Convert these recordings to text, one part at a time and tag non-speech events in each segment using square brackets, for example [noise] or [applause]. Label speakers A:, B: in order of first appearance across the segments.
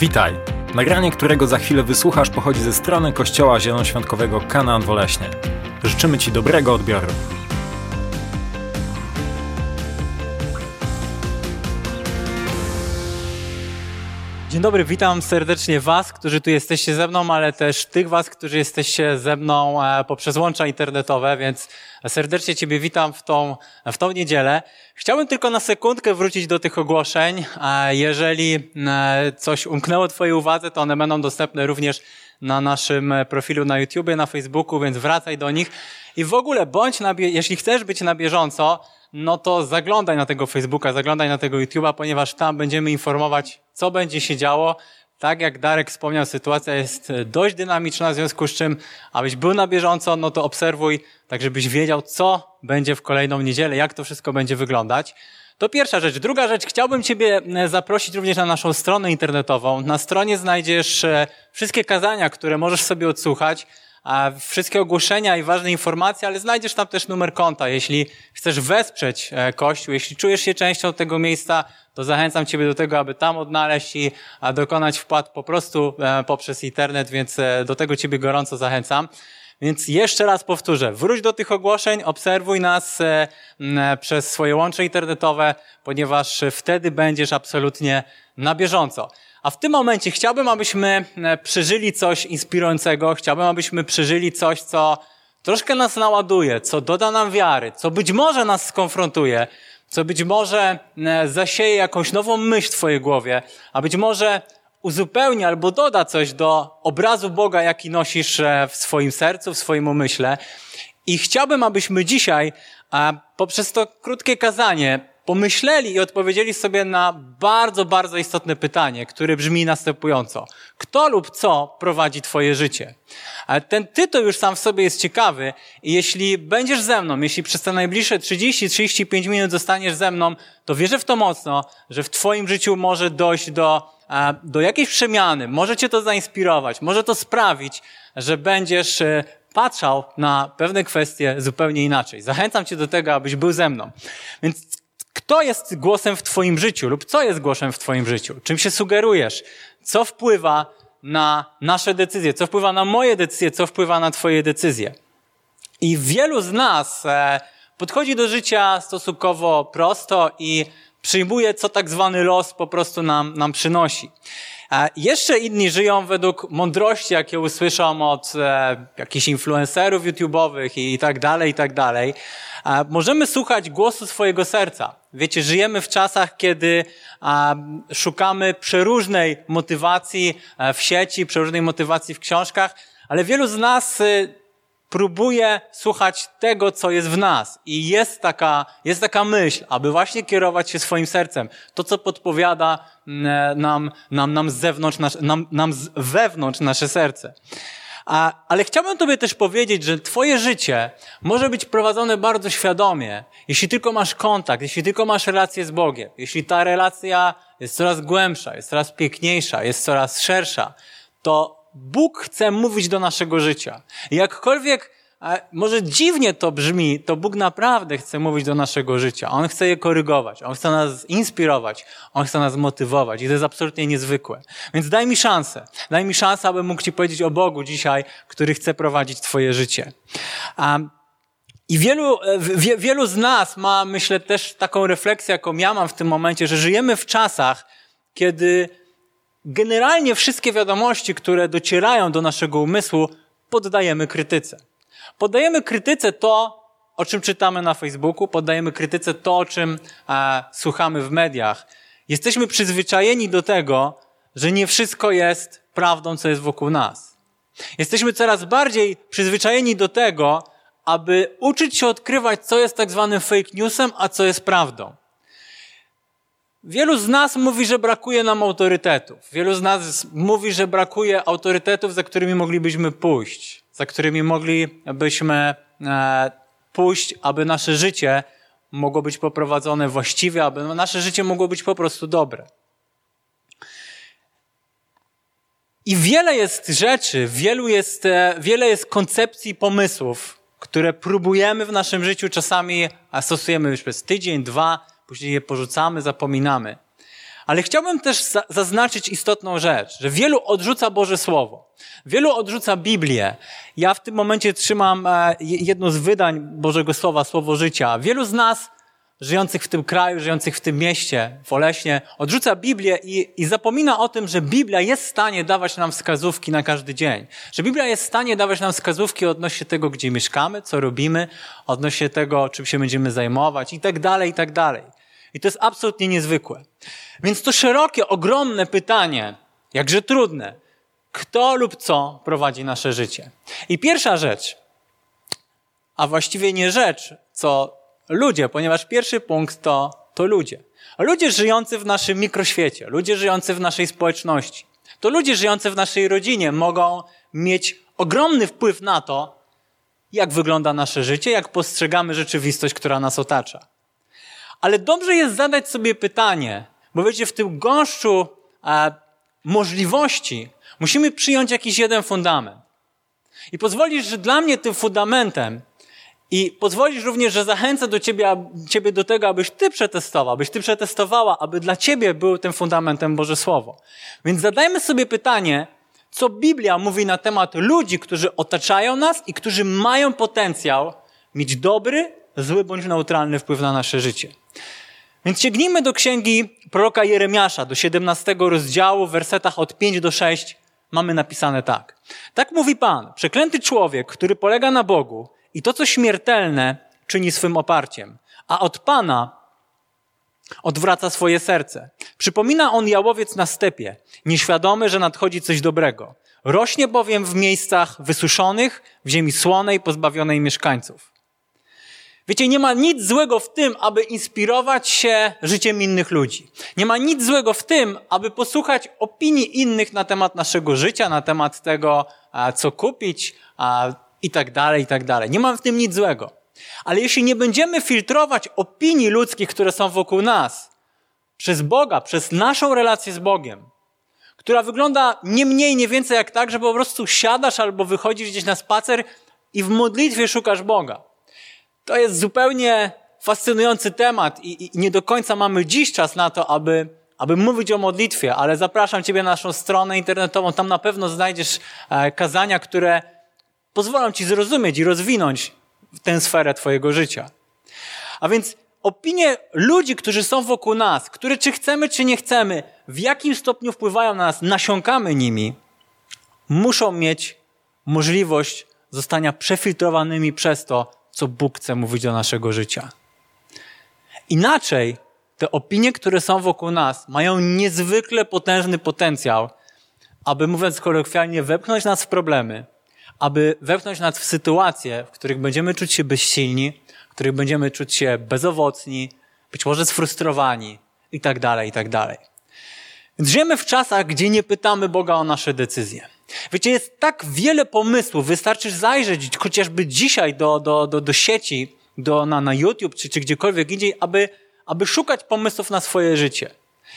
A: Witaj! Nagranie, którego za chwilę wysłuchasz, pochodzi ze strony Kościoła Zielonoświątkowego Kanaan Woleśnie. Życzymy Ci dobrego odbioru.
B: Dzień dobry, witam serdecznie Was, którzy tu jesteście ze mną, ale też tych Was, którzy jesteście ze mną e, poprzez łącza internetowe, więc serdecznie Ciebie witam w tą, w tą niedzielę. Chciałbym tylko na sekundkę wrócić do tych ogłoszeń. Jeżeli e, coś umknęło Twojej uwadze, to one będą dostępne również na naszym profilu na YouTubie, na Facebooku, więc wracaj do nich. I w ogóle bądź na, jeśli chcesz być na bieżąco, no to zaglądaj na tego Facebooka, zaglądaj na tego YouTube'a, ponieważ tam będziemy informować, co będzie się działo. Tak jak Darek wspomniał, sytuacja jest dość dynamiczna, w związku z czym, abyś był na bieżąco, no to obserwuj, tak żebyś wiedział, co będzie w kolejną niedzielę, jak to wszystko będzie wyglądać. To pierwsza rzecz. Druga rzecz, chciałbym Ciebie e, zaprosić również na naszą stronę internetową. Na stronie znajdziesz e, wszystkie kazania, które możesz sobie odsłuchać wszystkie ogłoszenia i ważne informacje, ale znajdziesz tam też numer konta. Jeśli chcesz wesprzeć e, Kościół, jeśli czujesz się częścią tego miejsca, to zachęcam Ciebie do tego, aby tam odnaleźć i dokonać wpłat po prostu e, poprzez internet, więc e, do tego Ciebie gorąco zachęcam. Więc jeszcze raz powtórzę, wróć do tych ogłoszeń, obserwuj nas przez swoje łącze internetowe, ponieważ wtedy będziesz absolutnie na bieżąco. A w tym momencie chciałbym, abyśmy e, przeżyli coś inspirującego, chciałbym, abyśmy przeżyli coś, co troszkę nas naładuje, co doda nam wiary, co być może nas skonfrontuje, co być może e, zasieje jakąś nową myśl w Twojej głowie, a być może uzupełni albo doda coś do obrazu Boga, jaki nosisz e, w swoim sercu, w swoim umyśle. I chciałbym, abyśmy dzisiaj poprzez to krótkie kazanie pomyśleli i odpowiedzieli sobie na bardzo, bardzo istotne pytanie, które brzmi następująco. Kto lub co prowadzi Twoje życie? Ten tytuł już sam w sobie jest ciekawy i jeśli będziesz ze mną, jeśli przez te najbliższe 30-35 minut zostaniesz ze mną, to wierzę w to mocno, że w Twoim życiu może dojść do, do jakiejś przemiany, może Cię to zainspirować, może to sprawić, że będziesz e, patrzał na pewne kwestie zupełnie inaczej. Zachęcam Cię do tego, abyś był ze mną. Więc kto jest głosem w Twoim życiu lub co jest głosem w Twoim życiu? Czym się sugerujesz? Co wpływa na nasze decyzje? Co wpływa na moje decyzje? Co wpływa na Twoje decyzje? I wielu z nas e, podchodzi do życia stosunkowo prosto i przyjmuje, co tak zwany los po prostu nam, nam przynosi. E, jeszcze inni żyją według mądrości, jakie usłyszą od e, jakichś influencerów YouTube'owych i, tak dalej, i tak dalej. Możemy słuchać głosu swojego serca. Wiecie, żyjemy w czasach, kiedy szukamy przeróżnej motywacji e, w sieci, przeróżnej motywacji w książkach, ale wielu z nas y, próbuje słuchać tego, co jest w nas. I jest taka, jest taka myśl, aby właśnie kierować się swoim sercem. To, co podpowiada nam, nam, nam z zewnątrz, nam, nam z wewnątrz nasze serce. A, ale chciałbym Tobie też powiedzieć, że Twoje życie może być prowadzone bardzo świadomie, jeśli tylko masz kontakt, jeśli tylko masz relację z Bogiem, jeśli ta relacja jest coraz głębsza, jest coraz piękniejsza, jest coraz szersza, to Bóg chce mówić do naszego życia. Jakkolwiek a może dziwnie to brzmi, to Bóg naprawdę chce mówić do naszego życia. On chce je korygować, On chce nas inspirować, On chce nas motywować i to jest absolutnie niezwykłe. Więc daj mi szansę. Daj mi szansę, abym mógł Ci powiedzieć o Bogu dzisiaj, który chce prowadzić Twoje życie. Um, i wielu, wie, wielu z nas ma, myślę, też taką refleksję, jaką ja mam w tym momencie, że żyjemy w czasach, kiedy generalnie wszystkie wiadomości, które docierają do naszego umysłu, poddajemy krytyce. Poddajemy krytyce to, o czym czytamy na Facebooku, poddajemy krytyce to, o czym e, słuchamy w mediach. Jesteśmy przyzwyczajeni do tego, że nie wszystko jest prawdą, co jest wokół nas. Jesteśmy coraz bardziej przyzwyczajeni do tego, aby uczyć się odkrywać, co jest tak zwanym fake newsem, a co jest prawdą. Wielu z nas mówi, że brakuje nam autorytetów. Wielu z nas mówi, że brakuje autorytetów, za którymi moglibyśmy pójść za którymi moglibyśmy e, pójść, aby nasze życie mogło być poprowadzone właściwie, aby nasze życie mogło być po prostu dobre. I wiele jest rzeczy, wielu jest, e, wiele jest koncepcji, pomysłów, które próbujemy w naszym życiu, czasami stosujemy już przez tydzień, dwa, później je porzucamy, zapominamy. Ale chciałbym też zaznaczyć istotną rzecz, że wielu odrzuca Boże Słowo. Wielu odrzuca Biblię. Ja w tym momencie trzymam e, jedno z wydań Bożego Słowa, Słowo Życia. Wielu z nas żyjących w tym kraju, żyjących w tym mieście, w Oleśnie, odrzuca Biblię i, i zapomina o tym, że Biblia jest w stanie dawać nam wskazówki na każdy dzień. Że Biblia jest w stanie dawać nam wskazówki odnośnie tego, gdzie mieszkamy, co robimy, odnośnie tego, czym się będziemy zajmować i tak dalej, i tak dalej. I to jest absolutnie niezwykłe. Więc to szerokie, ogromne pytanie, jakże trudne, kto lub co prowadzi nasze życie. I pierwsza rzecz, a właściwie nie rzecz, co ludzie, ponieważ pierwszy punkt to, to ludzie. Ludzie żyjący w naszym mikroświecie, ludzie żyjący w naszej społeczności, to ludzie żyjący w naszej rodzinie mogą mieć ogromny wpływ na to, jak wygląda nasze życie, jak postrzegamy rzeczywistość, która nas otacza. Ale dobrze jest zadać sobie pytanie, bo wiecie, w tym gąszczu e, możliwości musimy przyjąć jakiś jeden fundament. I pozwolisz, że dla mnie tym fundamentem i pozwolisz również, że zachęcę do ciebie, ciebie do tego, abyś ty przetestował, abyś ty przetestowała, aby dla ciebie był tym fundamentem Boże Słowo. Więc zadajmy sobie pytanie, co Biblia mówi na temat ludzi, którzy otaczają nas i którzy mają potencjał mieć dobry, zły bądź neutralny wpływ na nasze życie. Więc sięgnijmy do księgi proroka Jeremiasza, do 17 rozdziału, w wersetach od 5 do 6 mamy napisane tak. Tak mówi Pan, przeklęty człowiek, który polega na Bogu, i to, co śmiertelne, czyni swym oparciem, a od Pana odwraca swoje serce. Przypomina on jałowiec na stepie, nieświadomy, że nadchodzi coś dobrego. Rośnie bowiem w miejscach wysuszonych, w ziemi słonej, pozbawionej mieszkańców. Wiecie, nie ma nic złego w tym, aby inspirować się życiem innych ludzi. Nie ma nic złego w tym, aby posłuchać opinii innych na temat naszego życia, na temat tego, co kupić, i tak dalej, i tak dalej. Nie mam w tym nic złego. Ale jeśli nie będziemy filtrować opinii ludzkich, które są wokół nas, przez Boga, przez naszą relację z Bogiem, która wygląda nie mniej, nie więcej jak tak, że po prostu siadasz albo wychodzisz gdzieś na spacer i w modlitwie szukasz Boga. To jest zupełnie fascynujący temat i, i nie do końca mamy dziś czas na to, aby, aby mówić o modlitwie, ale zapraszam Ciebie na naszą stronę internetową. Tam na pewno znajdziesz e, kazania, które pozwolą ci zrozumieć i rozwinąć tę sferę Twojego życia. A więc opinie ludzi, którzy są wokół nas, które czy chcemy, czy nie chcemy, w jakim stopniu wpływają na nas, nasiąkamy nimi, muszą mieć możliwość zostania przefiltrowanymi przez to, co Bóg chce mówić do naszego życia. Inaczej te opinie, które są wokół nas, mają niezwykle potężny potencjał, aby mówiąc kolokwialnie, wepchnąć nas w problemy, aby wepchnąć nas w sytuacje, w których będziemy czuć się bezsilni, w których będziemy czuć się bezowocni, być może sfrustrowani i tak dalej, i tak dalej. Żyjemy w czasach, gdzie nie pytamy Boga o nasze decyzje. Wiecie, jest tak wiele pomysłów, wystarczy zajrzeć chociażby dzisiaj do, do, do, do sieci, do, na, na YouTube czy, czy gdziekolwiek indziej, aby, aby szukać pomysłów na swoje życie.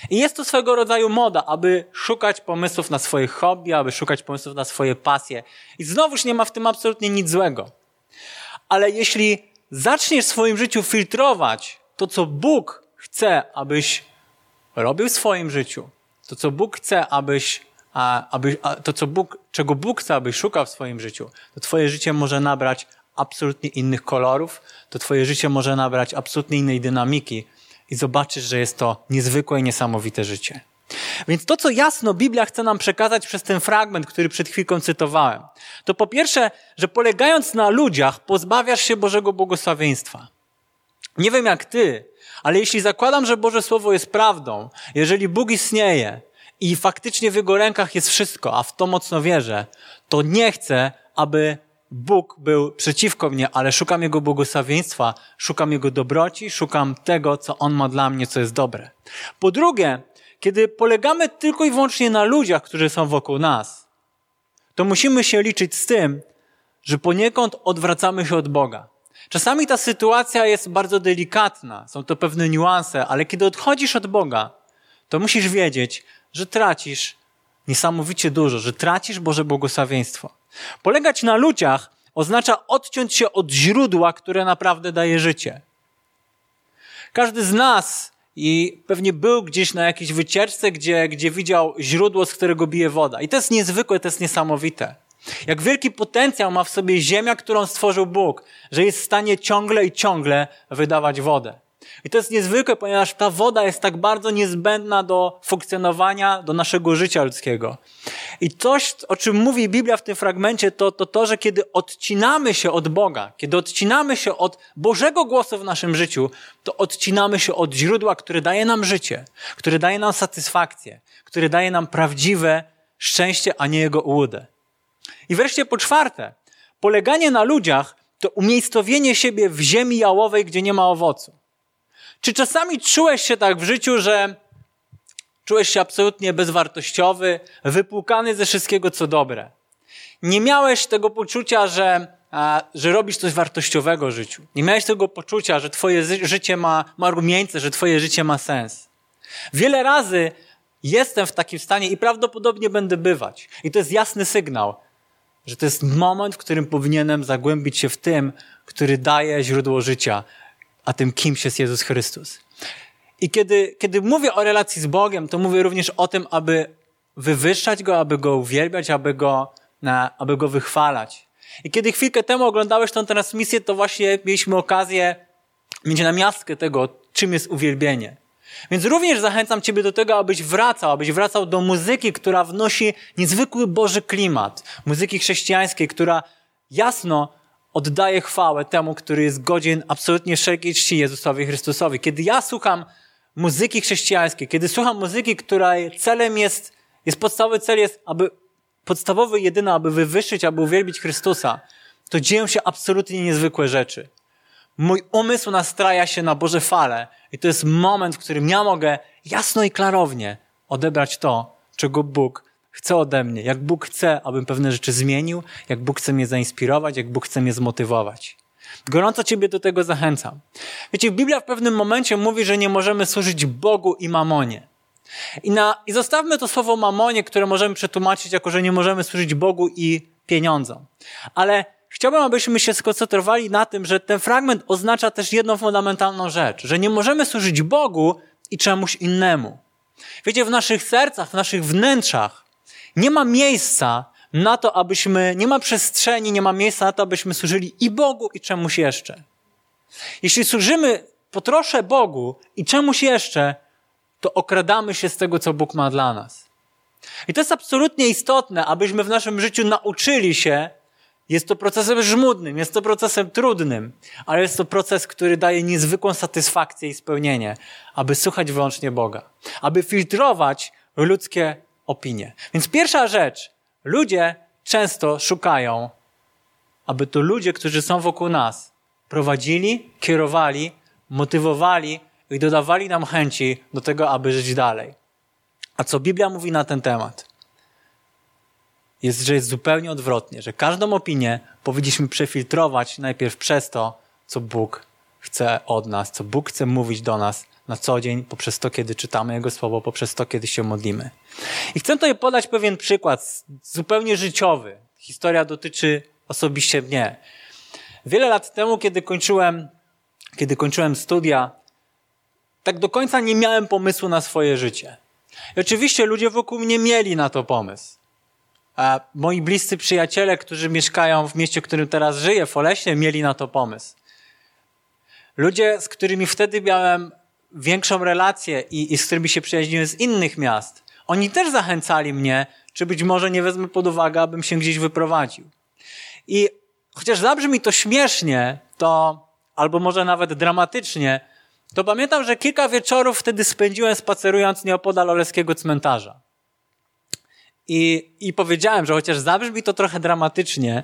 B: I jest to swego rodzaju moda, aby szukać pomysłów na swoje hobby, aby szukać pomysłów na swoje pasje. I znowuż nie ma w tym absolutnie nic złego. Ale jeśli zaczniesz w swoim życiu filtrować to, co Bóg chce, abyś robił w swoim życiu, to, co Bóg chce, abyś, a, aby, a, to, co Bóg, czego Bóg chce, abyś szukał w swoim życiu, to twoje życie może nabrać absolutnie innych kolorów, to twoje życie może nabrać absolutnie innej dynamiki, i zobaczysz, że jest to niezwykłe i niesamowite życie. Więc to, co jasno Biblia chce nam przekazać przez ten fragment, który przed chwilką cytowałem, to po pierwsze, że polegając na ludziach, pozbawiasz się Bożego błogosławieństwa. Nie wiem jak ty, ale jeśli zakładam, że Boże Słowo jest prawdą, jeżeli Bóg istnieje i faktycznie w Jego rękach jest wszystko, a w to mocno wierzę, to nie chcę, aby Bóg był przeciwko mnie, ale szukam Jego błogosławieństwa, szukam Jego dobroci, szukam tego, co On ma dla mnie, co jest dobre. Po drugie, kiedy polegamy tylko i wyłącznie na ludziach, którzy są wokół nas, to musimy się liczyć z tym, że poniekąd odwracamy się od Boga. Czasami ta sytuacja jest bardzo delikatna, są to pewne niuanse, ale kiedy odchodzisz od Boga, to musisz wiedzieć, że tracisz niesamowicie dużo, że tracisz Boże błogosławieństwo. Polegać na ludziach oznacza odciąć się od źródła, które naprawdę daje życie. Każdy z nas i pewnie był gdzieś na jakiejś wycieczce, gdzie, gdzie widział źródło, z którego bije woda. I to jest niezwykłe, to jest niesamowite. Jak wielki potencjał ma w sobie ziemia, którą stworzył Bóg, że jest w stanie ciągle i ciągle wydawać wodę. I to jest niezwykłe, ponieważ ta woda jest tak bardzo niezbędna do funkcjonowania, do naszego życia ludzkiego. I coś, o czym mówi Biblia w tym fragmencie, to, to to, że kiedy odcinamy się od Boga, kiedy odcinamy się od Bożego głosu w naszym życiu, to odcinamy się od źródła, które daje nam życie, które daje nam satysfakcję, które daje nam prawdziwe szczęście, a nie jego ułudę. I wreszcie po czwarte, poleganie na ludziach to umiejscowienie siebie w ziemi jałowej, gdzie nie ma owocu. Czy czasami czułeś się tak w życiu, że czułeś się absolutnie bezwartościowy, wypłukany ze wszystkiego, co dobre? Nie miałeś tego poczucia, że, że robisz coś wartościowego w życiu. Nie miałeś tego poczucia, że twoje życie ma, ma rumieńce, że twoje życie ma sens. Wiele razy jestem w takim stanie i prawdopodobnie będę bywać. I to jest jasny sygnał, że to jest moment, w którym powinienem zagłębić się w tym, który daje źródło życia, a tym kimś jest Jezus Chrystus. I kiedy, kiedy mówię o relacji z Bogiem, to mówię również o tym, aby wywyższać Go, aby Go uwielbiać, aby Go, na, aby go wychwalać. I kiedy chwilkę temu oglądałeś tę transmisję, to właśnie mieliśmy okazję mieć na miastkę tego, czym jest uwielbienie. Więc również zachęcam Ciebie do tego, abyś wracał, abyś wracał do muzyki, która wnosi niezwykły Boży klimat. Muzyki chrześcijańskiej, która jasno oddaję chwałę temu, który jest godzien absolutnie wszelkiej czci Jezusowi Chrystusowi. Kiedy ja słucham muzyki chrześcijańskiej, kiedy słucham muzyki, której celem jest, jest podstawowy cel jest, aby podstawowy jedyny, aby wywyższyć, aby uwielbić Chrystusa, to dzieją się absolutnie niezwykłe rzeczy. Mój umysł nastraja się na Boże fale i to jest moment, w którym ja mogę jasno i klarownie odebrać to, czego Bóg chce ode mnie, jak Bóg chce, abym pewne rzeczy zmienił, jak Bóg chce mnie zainspirować, jak Bóg chce mnie zmotywować. Gorąco Ciebie do tego zachęcam. Wiecie, Biblia w pewnym momencie mówi, że nie możemy służyć Bogu i mamonie. I, na, I zostawmy to słowo mamonie, które możemy przetłumaczyć jako, że nie możemy służyć Bogu i pieniądzom. Ale chciałbym, abyśmy się skoncentrowali na tym, że ten fragment oznacza też jedną fundamentalną rzecz, że nie możemy służyć Bogu i czemuś innemu. Wiecie, w naszych sercach, w naszych wnętrzach nie ma miejsca na to, abyśmy, nie ma przestrzeni, nie ma miejsca na to, abyśmy służyli i Bogu, i czemuś jeszcze. Jeśli służymy po trosze Bogu i czemuś jeszcze, to okradamy się z tego, co Bóg ma dla nas. I to jest absolutnie istotne, abyśmy w naszym życiu nauczyli się, jest to procesem żmudnym, jest to procesem trudnym, ale jest to proces, który daje niezwykłą satysfakcję i spełnienie, aby słuchać wyłącznie Boga, aby filtrować ludzkie opinie. Więc pierwsza rzecz, ludzie często szukają, aby to ludzie, którzy są wokół nas, prowadzili, kierowali, motywowali i dodawali nam chęci do tego, aby żyć dalej. A co Biblia mówi na ten temat? Jest, że jest zupełnie odwrotnie, że każdą opinię powinniśmy przefiltrować najpierw przez to, co Bóg chce od nas, co Bóg chce mówić do nas na co dzień, poprzez to, kiedy czytamy Jego Słowo, poprzez to, kiedy się modlimy. I chcę tutaj podać pewien przykład, zupełnie życiowy. Historia dotyczy osobiście mnie. Wiele lat temu, kiedy kończyłem, kiedy kończyłem studia, tak do końca nie miałem pomysłu na swoje życie. I oczywiście ludzie wokół mnie mieli na to pomysł. A moi bliscy przyjaciele, którzy mieszkają w mieście, w którym teraz żyję, w Oleśnie, mieli na to pomysł. Ludzie, z którymi wtedy miałem większą relację i, i z którymi się przyjaźniłem z innych miast, oni też zachęcali mnie, czy być może nie wezmę pod uwagę, abym się gdzieś wyprowadził. I chociaż zabrzmi to śmiesznie, to albo może nawet dramatycznie, to pamiętam, że kilka wieczorów wtedy spędziłem spacerując nieopodal Oleskiego cmentarza. I, I powiedziałem, że chociaż zabrzmi to trochę dramatycznie,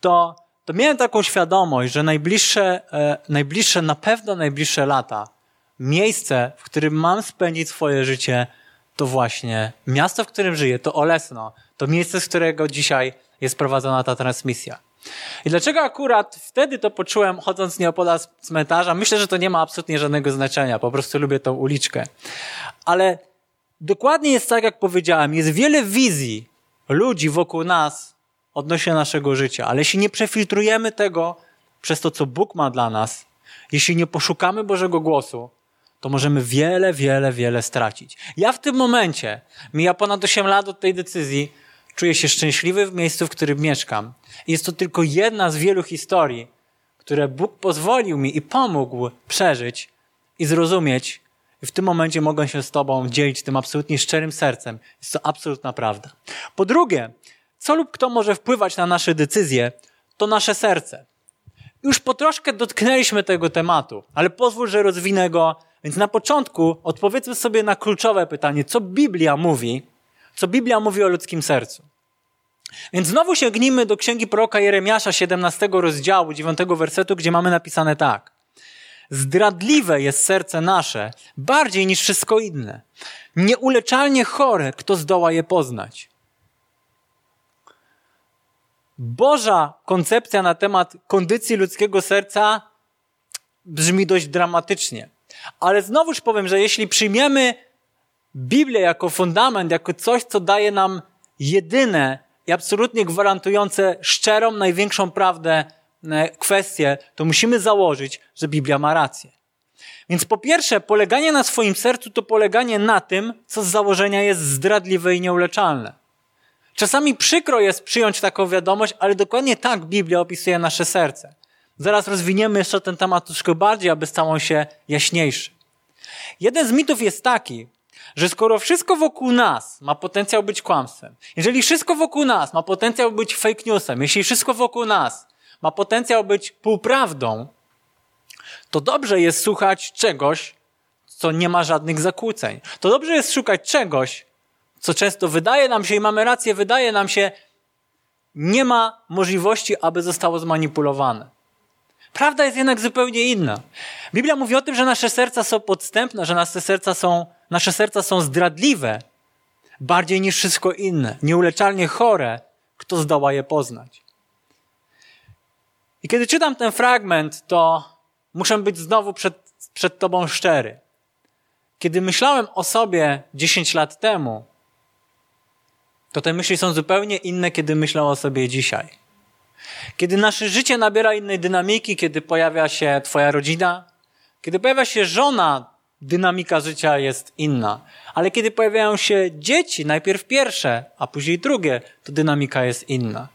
B: to, to miałem taką świadomość, że najbliższe, e, najbliższe, na pewno najbliższe lata miejsce, w którym mam spędzić swoje życie, to właśnie miasto, w którym żyję, to Olesno, to miejsce, z którego dzisiaj jest prowadzona ta transmisja. I dlaczego akurat wtedy to poczułem, chodząc nieopodal cmentarza? Myślę, że to nie ma absolutnie żadnego znaczenia, po prostu lubię tą uliczkę. Ale dokładnie jest tak, jak powiedziałem, jest wiele wizji ludzi wokół nas odnośnie naszego życia, ale jeśli nie przefiltrujemy tego przez to, co Bóg ma dla nas, jeśli nie poszukamy Bożego głosu, to możemy wiele, wiele, wiele stracić. Ja w tym momencie, mija ponad 8 lat od tej decyzji, czuję się szczęśliwy w miejscu, w którym mieszkam. Jest to tylko jedna z wielu historii, które Bóg pozwolił mi i pomógł przeżyć i zrozumieć. I w tym momencie mogę się z Tobą dzielić tym absolutnie szczerym sercem. Jest to absolutna prawda. Po drugie, co lub kto może wpływać na nasze decyzje, to nasze serce. Już po troszkę dotknęliśmy tego tematu, ale pozwól, że rozwinę go. Więc na początku odpowiedzmy sobie na kluczowe pytanie, co Biblia mówi, co Biblia mówi o ludzkim sercu. Więc znowu sięgnijmy do księgi proroka Jeremiasza, 17 rozdziału, 9 wersetu, gdzie mamy napisane tak. Zdradliwe jest serce nasze, bardziej niż wszystko inne. Nieuleczalnie chore, kto zdoła je poznać. Boża koncepcja na temat kondycji ludzkiego serca brzmi dość dramatycznie. Ale znowuż powiem, że jeśli przyjmiemy Biblię jako fundament, jako coś, co daje nam jedyne i absolutnie gwarantujące szczerą, największą prawdę e, kwestię, to musimy założyć, że Biblia ma rację. Więc po pierwsze, poleganie na swoim sercu to poleganie na tym, co z założenia jest zdradliwe i nieuleczalne. Czasami przykro jest przyjąć taką wiadomość, ale dokładnie tak Biblia opisuje nasze serce. Zaraz rozwiniemy jeszcze ten temat troszkę bardziej, aby stał on się jaśniejszy. Jeden z mitów jest taki, że skoro wszystko wokół nas ma potencjał być kłamstwem, jeżeli wszystko wokół nas ma potencjał być fake newsem, jeśli wszystko wokół nas ma potencjał być półprawdą, to dobrze jest słuchać czegoś, co nie ma żadnych zakłóceń. To dobrze jest szukać czegoś, co często wydaje nam się, i mamy rację, wydaje nam się, nie ma możliwości, aby zostało zmanipulowane. Prawda jest jednak zupełnie inna. Biblia mówi o tym, że nasze serca są podstępne, że nasze serca są, nasze serca są zdradliwe, bardziej niż wszystko inne, nieuleczalnie chore, kto zdoła je poznać. I kiedy czytam ten fragment, to muszę być znowu przed, przed Tobą szczery. Kiedy myślałem o sobie 10 lat temu, to te myśli są zupełnie inne, kiedy myślę o sobie dzisiaj. Kiedy nasze życie nabiera innej dynamiki, kiedy pojawia się Twoja rodzina, kiedy pojawia się żona, dynamika życia jest inna. Ale kiedy pojawiają się dzieci, najpierw pierwsze, a później drugie, to dynamika jest inna.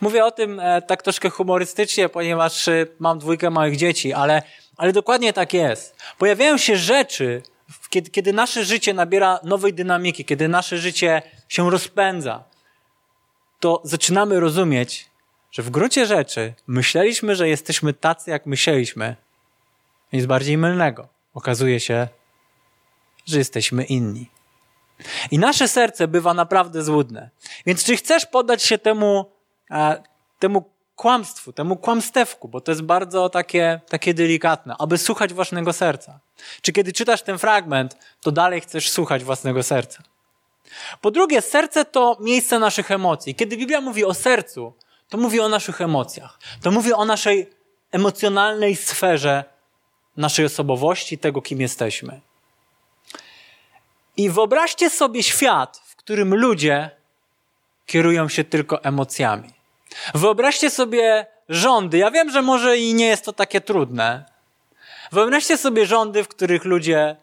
B: Mówię o tym e, tak troszkę humorystycznie, ponieważ e, mam dwójkę małych dzieci, ale, ale dokładnie tak jest. Pojawiają się rzeczy, kiedy, kiedy nasze życie nabiera nowej dynamiki, kiedy nasze życie się rozpędza, to zaczynamy rozumieć, że w gruncie rzeczy myśleliśmy, że jesteśmy tacy, jak myśleliśmy. Nic bardziej mylnego. Okazuje się, że jesteśmy inni. I nasze serce bywa naprawdę złudne. Więc czy chcesz poddać się temu, e, temu kłamstwu, temu kłamstewku, bo to jest bardzo takie, takie delikatne, aby słuchać własnego serca? Czy kiedy czytasz ten fragment, to dalej chcesz słuchać własnego serca? Po drugie, serce to miejsce naszych emocji. Kiedy Biblia mówi o sercu, to mówi o naszych emocjach. To mówi o naszej emocjonalnej sferze naszej osobowości, tego, kim jesteśmy. I wyobraźcie sobie świat, w którym ludzie kierują się tylko emocjami. Wyobraźcie sobie rządy. Ja wiem, że może i nie jest to takie trudne. Wyobraźcie sobie rządy, w których ludzie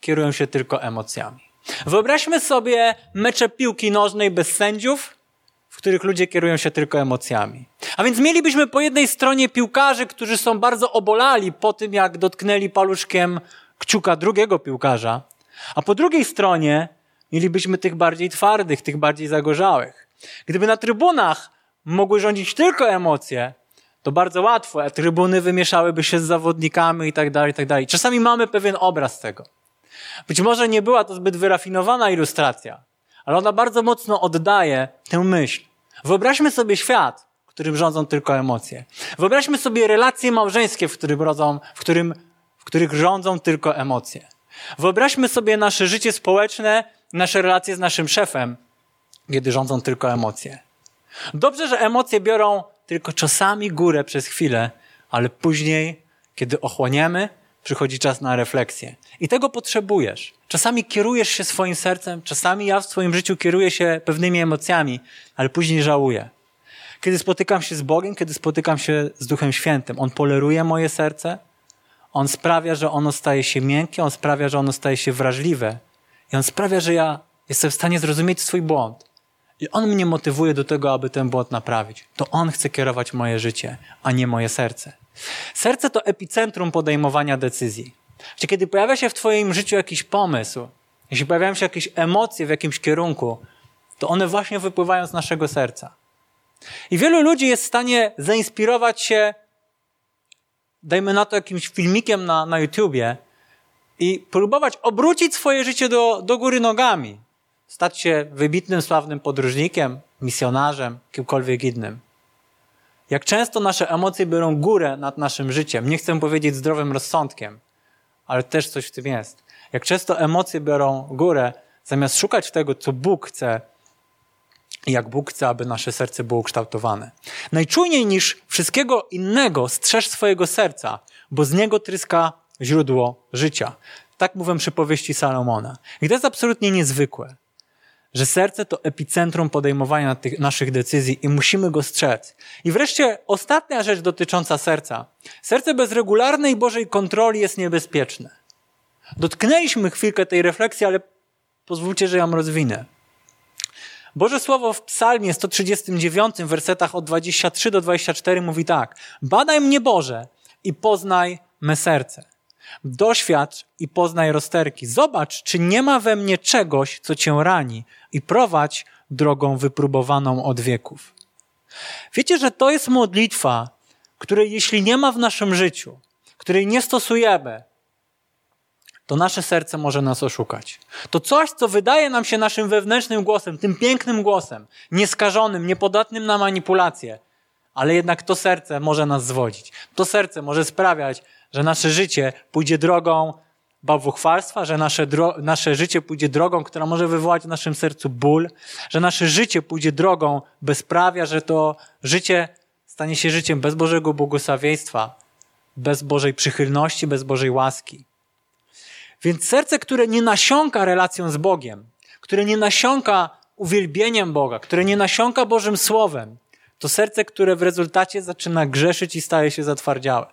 B: kierują się tylko emocjami. Wyobraźmy sobie mecze piłki nożnej bez sędziów, których ludzie kierują się tylko emocjami. A więc mielibyśmy po jednej stronie piłkarzy, którzy są bardzo obolali po tym, jak dotknęli paluszkiem kciuka drugiego piłkarza, a po drugiej stronie mielibyśmy tych bardziej twardych, tych bardziej zagorzałych. Gdyby na trybunach mogły rządzić tylko emocje, to bardzo łatwo, a trybuny wymieszałyby się z zawodnikami i tak dalej, i tak dalej. Czasami mamy pewien obraz tego. Być może nie była to zbyt wyrafinowana ilustracja, ale ona bardzo mocno oddaje tę myśl. Wyobraźmy sobie świat, w którym rządzą tylko emocje. Wyobraźmy sobie relacje małżeńskie, w, którym rodzą, w, którym, w których rządzą tylko emocje. Wyobraźmy sobie nasze życie społeczne, nasze relacje z naszym szefem, kiedy rządzą tylko emocje. Dobrze, że emocje biorą tylko czasami górę przez chwilę, ale później, kiedy ochłoniemy, przychodzi czas na refleksję. I tego potrzebujesz. Czasami kierujesz się swoim sercem, czasami ja w swoim życiu kieruję się pewnymi emocjami, ale później żałuję. Kiedy spotykam się z Bogiem, kiedy spotykam się z Duchem Świętym, On poleruje moje serce, On sprawia, że ono staje się miękkie, on sprawia, że ono staje się wrażliwe. I on sprawia, że ja jestem w stanie zrozumieć swój błąd. I on mnie motywuje do tego, aby ten błąd naprawić. To on chce kierować moje życie, a nie moje serce. Serce to epicentrum podejmowania decyzji. Czyli kiedy pojawia się w Twoim życiu jakiś pomysł, jeśli pojawiają się jakieś emocje w jakimś kierunku, to one właśnie wypływają z naszego serca. I wielu ludzi jest w stanie zainspirować się, dajmy na to jakimś filmikiem na, na YouTubie i próbować obrócić swoje życie do, do góry nogami. Stać się wybitnym, sławnym podróżnikiem, misjonarzem, kimkolwiek innym. Jak często nasze emocje biorą górę nad naszym życiem. Nie chcę powiedzieć zdrowym rozsądkiem, ale też coś w tym jest. Jak często emocje biorą górę, zamiast szukać tego, co Bóg chce, jak Bóg chce, aby nasze serce było ukształtowane. Najczujniej niż wszystkiego innego strzeż swojego serca, bo z niego tryska źródło życia. Tak mówią przypowieści Salomona. I to jest absolutnie niezwykłe, że serce to epicentrum podejmowania tych naszych decyzji i musimy go strzec. I wreszcie ostatnia rzecz dotycząca serca. Serce bez regularnej Bożej kontroli jest niebezpieczne. Dotknęliśmy chwilkę tej refleksji, ale pozwólcie, że ją rozwinę. Boże Słowo w Psalmie 139, wersetach od 23 do 24 mówi tak: Badaj mnie, Boże, i poznaj me serce. Doświadcz i poznaj rozterki. Zobacz, czy nie ma we mnie czegoś, co cię rani, i prowadź drogą wypróbowaną od wieków. Wiecie, że to jest modlitwa, której jeśli nie ma w naszym życiu, której nie stosujemy, to nasze serce może nas oszukać. To coś, co wydaje nam się naszym wewnętrznym głosem, tym pięknym głosem, nieskażonym, niepodatnym na manipulacje, ale jednak to serce może nas zwodzić. To serce może sprawiać, że nasze życie pójdzie drogą bałwochwalstwa, że nasze, nasze życie pójdzie drogą, która może wywołać w naszym sercu ból, że nasze życie pójdzie drogą bezprawia, że to życie stanie się życiem bez Bożego błogosławieństwa, bez Bożej przychylności, bez Bożej łaski. Więc serce, które nie nasiąka relacją z Bogiem, które nie nasiąka uwielbieniem Boga, które nie nasiąka Bożym Słowem, to serce, które w rezultacie zaczyna grzeszyć i staje się zatwardziałe.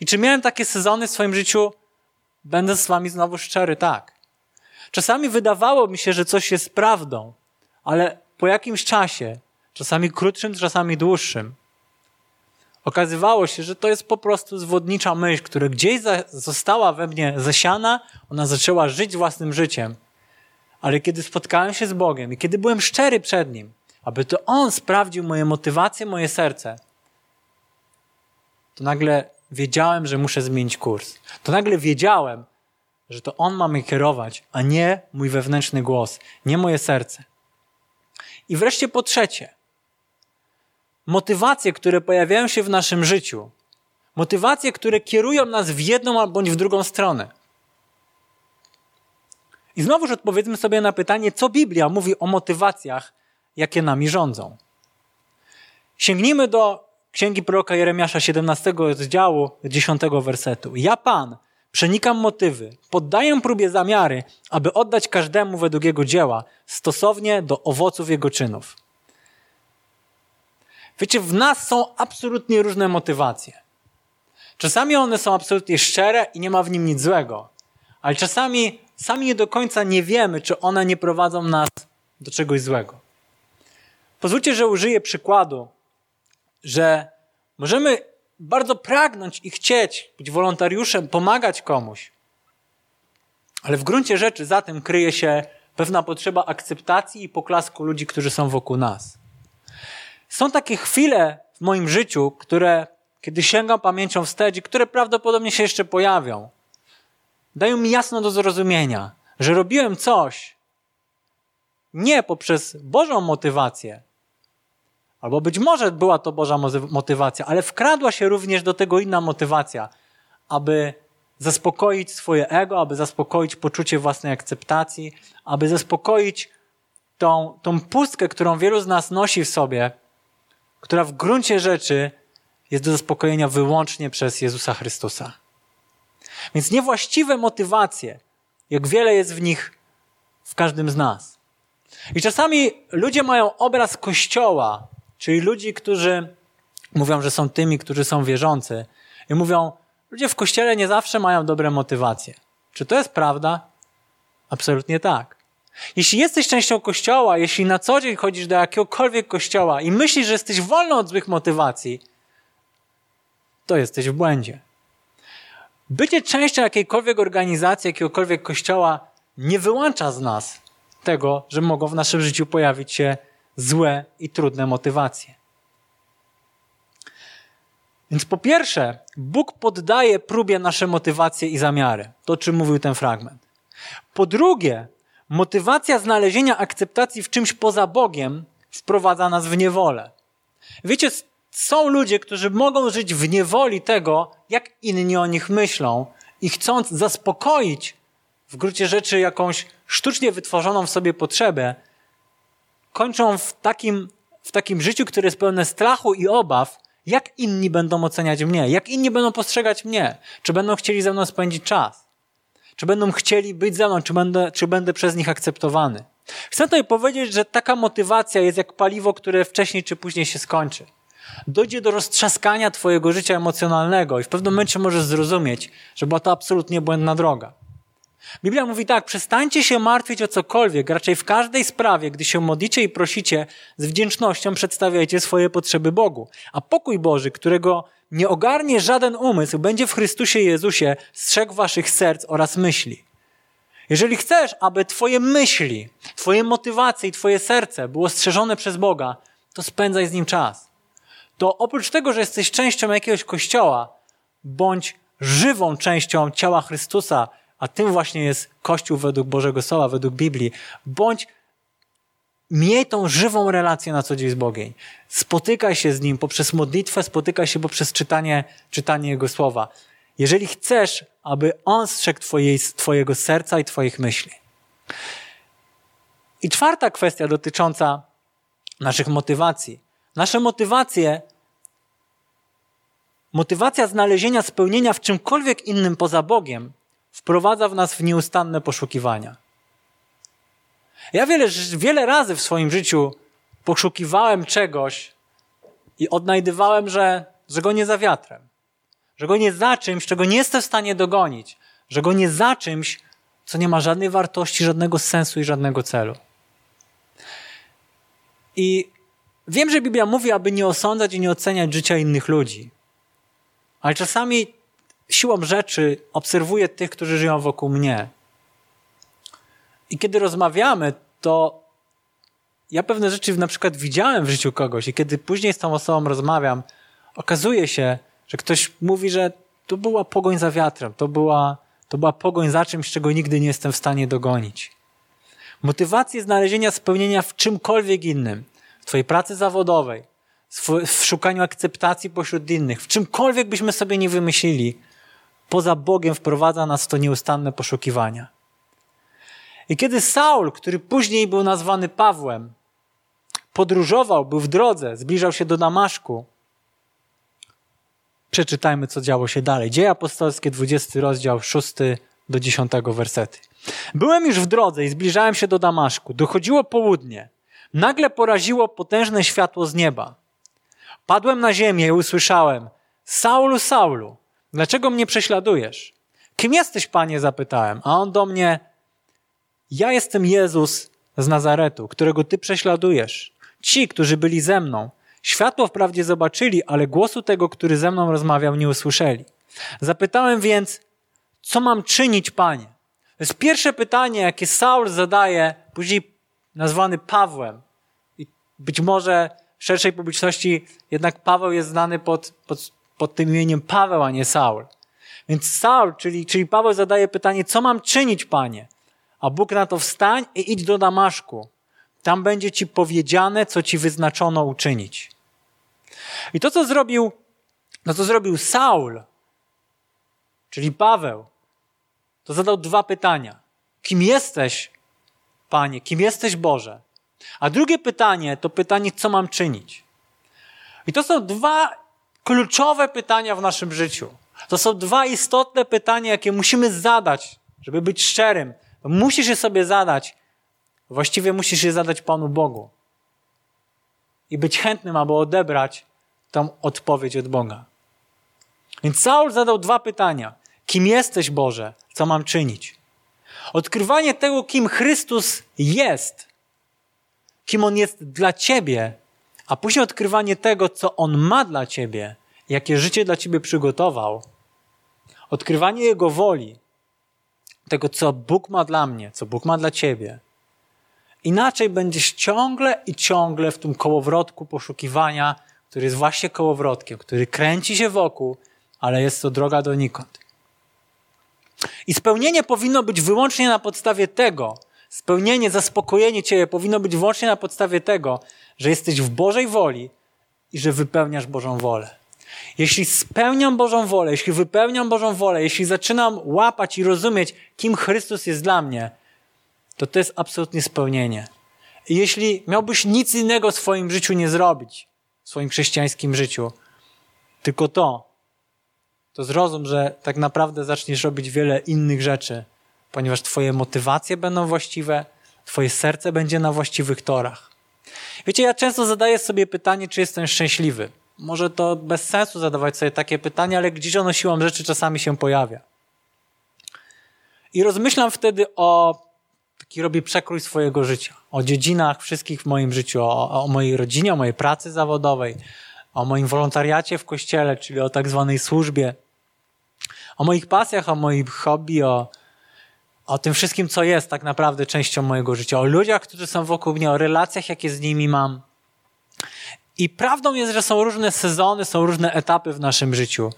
B: I czy miałem takie sezony w swoim życiu? Będę z wami znowu szczery, tak. Czasami wydawało mi się, że coś jest prawdą, ale po jakimś czasie, czasami krótszym, czasami dłuższym, okazywało się, że to jest po prostu zwodnicza myśl, która gdzieś została we mnie zasiana, ona zaczęła żyć własnym życiem. Ale kiedy spotkałem się z Bogiem i kiedy byłem szczery przed Nim, aby to On sprawdził moje motywacje, moje serce, to nagle wiedziałem, że muszę zmienić kurs. To nagle wiedziałem, że to On ma mnie kierować, a nie mój wewnętrzny głos, nie moje serce. I wreszcie po trzecie, motywacje, które pojawiają się w naszym życiu, motywacje, które kierują nas w jedną bądź w drugą stronę. I znowuż odpowiedzmy sobie na pytanie, co Biblia mówi o motywacjach, jakie nami rządzą. Sięgnijmy do Księgi proroka Jeremiasza 17 rozdziału 10 wersetu. Ja Pan przenikam motywy, poddaję próbie zamiary, aby oddać każdemu według jego dzieła, stosownie do owoców jego czynów. Wiecie, w nas są absolutnie różne motywacje. Czasami one są absolutnie szczere i nie ma w nim nic złego, ale czasami sami nie do końca nie wiemy, czy one nie prowadzą nas do czegoś złego. Pozwólcie, że użyję przykładu, że możemy bardzo pragnąć i chcieć być wolontariuszem, pomagać komuś, ale w gruncie rzeczy za tym kryje się pewna potrzeba akceptacji i poklasku ludzi, którzy są wokół nas. Są takie chwile w moim życiu, które, kiedy sięgam pamięcią wstecz i które prawdopodobnie się jeszcze pojawią, dają mi jasno do zrozumienia, że robiłem coś nie poprzez Bożą motywację, albo być może była to Boża motywacja, ale wkradła się również do tego inna motywacja, aby zaspokoić swoje ego, aby zaspokoić poczucie własnej akceptacji, aby zaspokoić tą, tą pustkę, którą wielu z nas nosi w sobie, która w gruncie rzeczy jest do zaspokojenia wyłącznie przez Jezusa Chrystusa. Więc niewłaściwe motywacje, jak wiele jest w nich w każdym z nas. I czasami ludzie mają obraz Kościoła, czyli ludzi, którzy mówią, że są tymi, którzy są wierzący, i mówią, ludzie w kościele nie zawsze mają dobre motywacje. Czy to jest prawda? Absolutnie tak. Jeśli jesteś częścią kościoła, jeśli na co dzień chodzisz do jakiegokolwiek kościoła i myślisz, że jesteś wolny od złych motywacji, to jesteś w błędzie. Bycie częścią jakiejkolwiek organizacji, jakiegokolwiek kościoła nie wyłącza z nas tego, że mogą w naszym życiu pojawić się złe i trudne motywacje. Więc po pierwsze, Bóg poddaje próbie nasze motywacje i zamiary. To, czym mówił ten fragment. Po drugie, motywacja znalezienia akceptacji w czymś poza Bogiem wprowadza nas w niewolę. Wiecie, są ludzie, którzy mogą żyć w niewoli tego, jak inni o nich myślą i chcąc zaspokoić w gruncie rzeczy jakąś sztucznie wytworzoną w sobie potrzebę, kończą w takim, w takim życiu, które jest pełne strachu i obaw, jak inni będą oceniać mnie, jak inni będą postrzegać mnie, czy będą chcieli ze mną spędzić czas, czy będą chcieli być ze mną, czy będę, czy będę przez nich akceptowany. Chcę tutaj powiedzieć, że taka motywacja jest jak paliwo, które wcześniej czy później się skończy. Dojdzie do roztrzaskania Twojego życia emocjonalnego i w pewnym momencie możesz zrozumieć, że była to absolutnie błędna droga. Biblia mówi tak, przestańcie się martwić o cokolwiek, raczej w każdej sprawie, gdy się modlicie i prosicie, z wdzięcznością przedstawiajcie swoje potrzeby Bogu. A pokój Boży, którego nie ogarnie żaden umysł, będzie w Chrystusie Jezusie strzegł waszych serc oraz myśli. Jeżeli chcesz, aby twoje myśli, twoje motywacje i twoje serce było strzeżone przez Boga, to spędzaj z Nim czas. To oprócz tego, że jesteś częścią jakiegoś kościoła, bądź żywą częścią ciała Chrystusa, a tym właśnie jest Kościół według Bożego Słowa, według Biblii. Bądź miej tą żywą relację na co dzień z Bogiem. Spotykaj się z Nim poprzez modlitwę, spotykaj się poprzez czytanie, czytanie Jego Słowa. Jeżeli chcesz, aby On strzegł twojej, Twojego serca i Twoich myśli. I czwarta kwestia dotycząca naszych motywacji. Nasze motywacje, motywacja znalezienia spełnienia w czymkolwiek innym poza Bogiem wprowadza w nas w nieustanne poszukiwania. Ja wiele, wiele razy w swoim życiu poszukiwałem czegoś i odnajdywałem, że, że go nie za wiatrem, że go nie za czymś, czego nie jestem w stanie dogonić, że go nie za czymś, co nie ma żadnej wartości, żadnego sensu i żadnego celu. I wiem, że Biblia mówi, aby nie osądzać i nie oceniać życia innych ludzi. Ale czasami siłą rzeczy obserwuję tych, którzy żyją wokół mnie. I kiedy rozmawiamy, to ja pewne rzeczy na przykład widziałem w życiu kogoś i kiedy później z tą osobą rozmawiam, okazuje się, że ktoś mówi, że to była pogoń za wiatrem, to była, to była pogoń za czymś, czego nigdy nie jestem w stanie dogonić. Motywację znalezienia spełnienia w czymkolwiek innym, w Twojej pracy zawodowej, w szukaniu akceptacji pośród innych, w czymkolwiek byśmy sobie nie wymyślili, poza Bogiem wprowadza nas w to nieustanne poszukiwania. I kiedy Saul, który później był nazwany Pawłem, podróżował, był w drodze, zbliżał się do Damaszku, przeczytajmy, co działo się dalej. Dzieje apostolskie, 20 rozdział, 6 do 10 wersety. Byłem już w drodze i zbliżałem się do Damaszku. Dochodziło południe. Nagle poraziło potężne światło z nieba. Padłem na ziemię i usłyszałem: Saulu, Saulu, Dlaczego mnie prześladujesz? Kim jesteś, panie? zapytałem. A on do mnie: Ja jestem Jezus z Nazaretu, którego ty prześladujesz. Ci, którzy byli ze mną, światło wprawdzie zobaczyli, ale głosu tego, który ze mną rozmawiał, nie usłyszeli. Zapytałem więc: Co mam czynić, panie? To jest pierwsze pytanie, jakie Saul zadaje, później nazwany Pawłem. I być może w szerszej publiczności jednak Paweł jest znany pod, pod pod tym imieniem Paweł, a nie Saul. Więc Saul, czyli, czyli Paweł zadaje pytanie, co mam czynić, panie? A Bóg na to wstań i idź do Damaszku. Tam będzie ci powiedziane, co ci wyznaczono uczynić. I to, co zrobił, no co zrobił Saul, czyli Paweł, to zadał dwa pytania. Kim jesteś, Panie? Kim jesteś, Boże? A drugie pytanie to pytanie, co mam czynić? I to są dwa kluczowe pytania w naszym życiu. To są dwa istotne pytania, jakie musimy zadać, żeby być szczerym. Musisz je sobie zadać. Właściwie musisz je zadać Panu Bogu. I być chętnym, aby odebrać tą odpowiedź od Boga. Więc Saul zadał dwa pytania. Kim jesteś, Boże? Co mam czynić? Odkrywanie tego, kim Chrystus jest, kim On jest dla Ciebie, a później odkrywanie tego, co On ma dla Ciebie, jakie życie dla Ciebie przygotował, odkrywanie Jego woli, tego, co Bóg ma dla mnie, co Bóg ma dla Ciebie. Inaczej będziesz ciągle i ciągle w tym kołowrotku poszukiwania, który jest właśnie kołowrotkiem, który kręci się wokół, ale jest to droga donikąd. I spełnienie powinno być wyłącznie na podstawie tego, spełnienie, zaspokojenie Ciebie powinno być wyłącznie na podstawie tego, że jesteś w Bożej woli i że wypełniasz Bożą wolę. Jeśli spełniam Bożą wolę, jeśli wypełniam Bożą wolę, jeśli zaczynam łapać i rozumieć, kim Chrystus jest dla mnie, to to jest absolutnie spełnienie. I jeśli miałbyś nic innego w swoim życiu nie zrobić, w swoim chrześcijańskim życiu, tylko to, to zrozum, że tak naprawdę zaczniesz robić wiele innych rzeczy, ponieważ Twoje motywacje będą właściwe, Twoje serce będzie na właściwych torach. Wiecie, ja często zadaję sobie pytanie, czy jestem szczęśliwy. Może to bez sensu zadawać sobie takie pytanie, ale gdzieś ono siłą rzeczy czasami się pojawia. I rozmyślam wtedy o taki robię przekrój swojego życia, o dziedzinach wszystkich w moim życiu, o, o mojej rodzinie, o mojej pracy zawodowej, o moim wolontariacie w kościele, czyli o tak zwanej służbie, o moich pasjach, o moich hobby, o, o tym wszystkim, co jest tak naprawdę częścią mojego życia, o ludziach, którzy są wokół mnie, o relacjach, jakie z nimi mam. I prawdą jest, że są różne sezony, są różne etapy w naszym życiu.